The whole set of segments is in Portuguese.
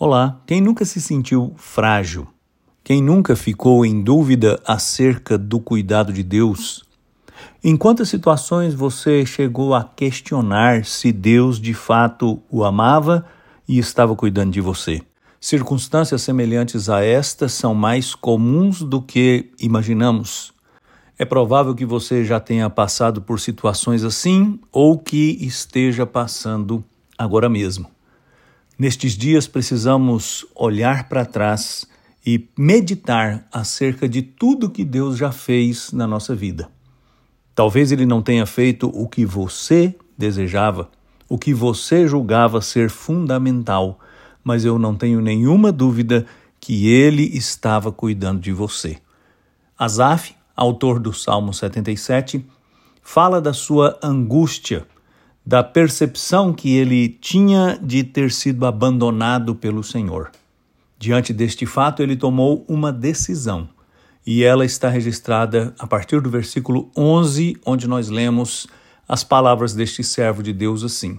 Olá, quem nunca se sentiu frágil? Quem nunca ficou em dúvida acerca do cuidado de Deus? Em quantas situações você chegou a questionar se Deus de fato o amava e estava cuidando de você? Circunstâncias semelhantes a estas são mais comuns do que imaginamos. É provável que você já tenha passado por situações assim ou que esteja passando agora mesmo. Nestes dias precisamos olhar para trás e meditar acerca de tudo que Deus já fez na nossa vida. Talvez Ele não tenha feito o que você desejava, o que você julgava ser fundamental, mas eu não tenho nenhuma dúvida que Ele estava cuidando de você. Asaf, autor do Salmo 77, fala da sua angústia da percepção que ele tinha de ter sido abandonado pelo Senhor. Diante deste fato, ele tomou uma decisão, e ela está registrada a partir do versículo 11, onde nós lemos as palavras deste servo de Deus assim: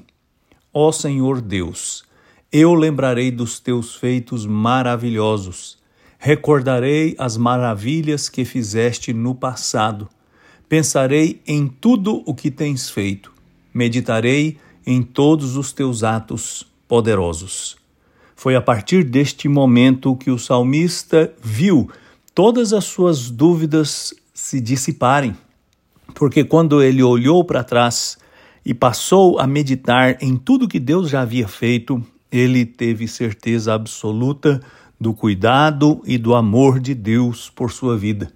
Ó Senhor Deus, eu lembrarei dos teus feitos maravilhosos, recordarei as maravilhas que fizeste no passado, pensarei em tudo o que tens feito meditarei em todos os teus atos poderosos. Foi a partir deste momento que o salmista viu todas as suas dúvidas se dissiparem, porque quando ele olhou para trás e passou a meditar em tudo que Deus já havia feito, ele teve certeza absoluta do cuidado e do amor de Deus por sua vida.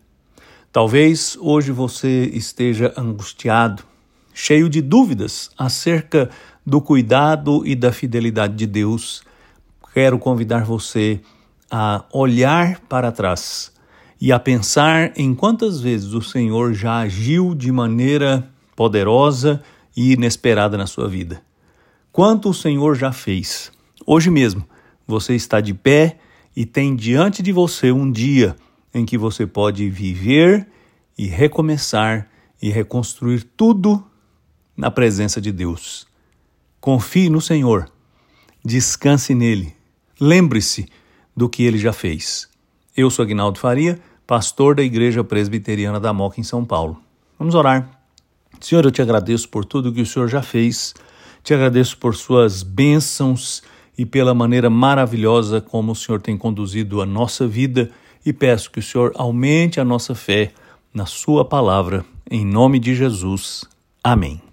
Talvez hoje você esteja angustiado, cheio de dúvidas acerca do cuidado e da fidelidade de Deus, quero convidar você a olhar para trás e a pensar em quantas vezes o Senhor já agiu de maneira poderosa e inesperada na sua vida. Quanto o Senhor já fez. Hoje mesmo, você está de pé e tem diante de você um dia em que você pode viver e recomeçar e reconstruir tudo na presença de Deus. Confie no Senhor, descanse nele, lembre-se do que ele já fez. Eu sou Agnaldo Faria, pastor da Igreja Presbiteriana da Moca em São Paulo. Vamos orar. Senhor, eu te agradeço por tudo que o Senhor já fez, te agradeço por suas bênçãos e pela maneira maravilhosa como o Senhor tem conduzido a nossa vida e peço que o Senhor aumente a nossa fé na Sua palavra, em nome de Jesus. Amém.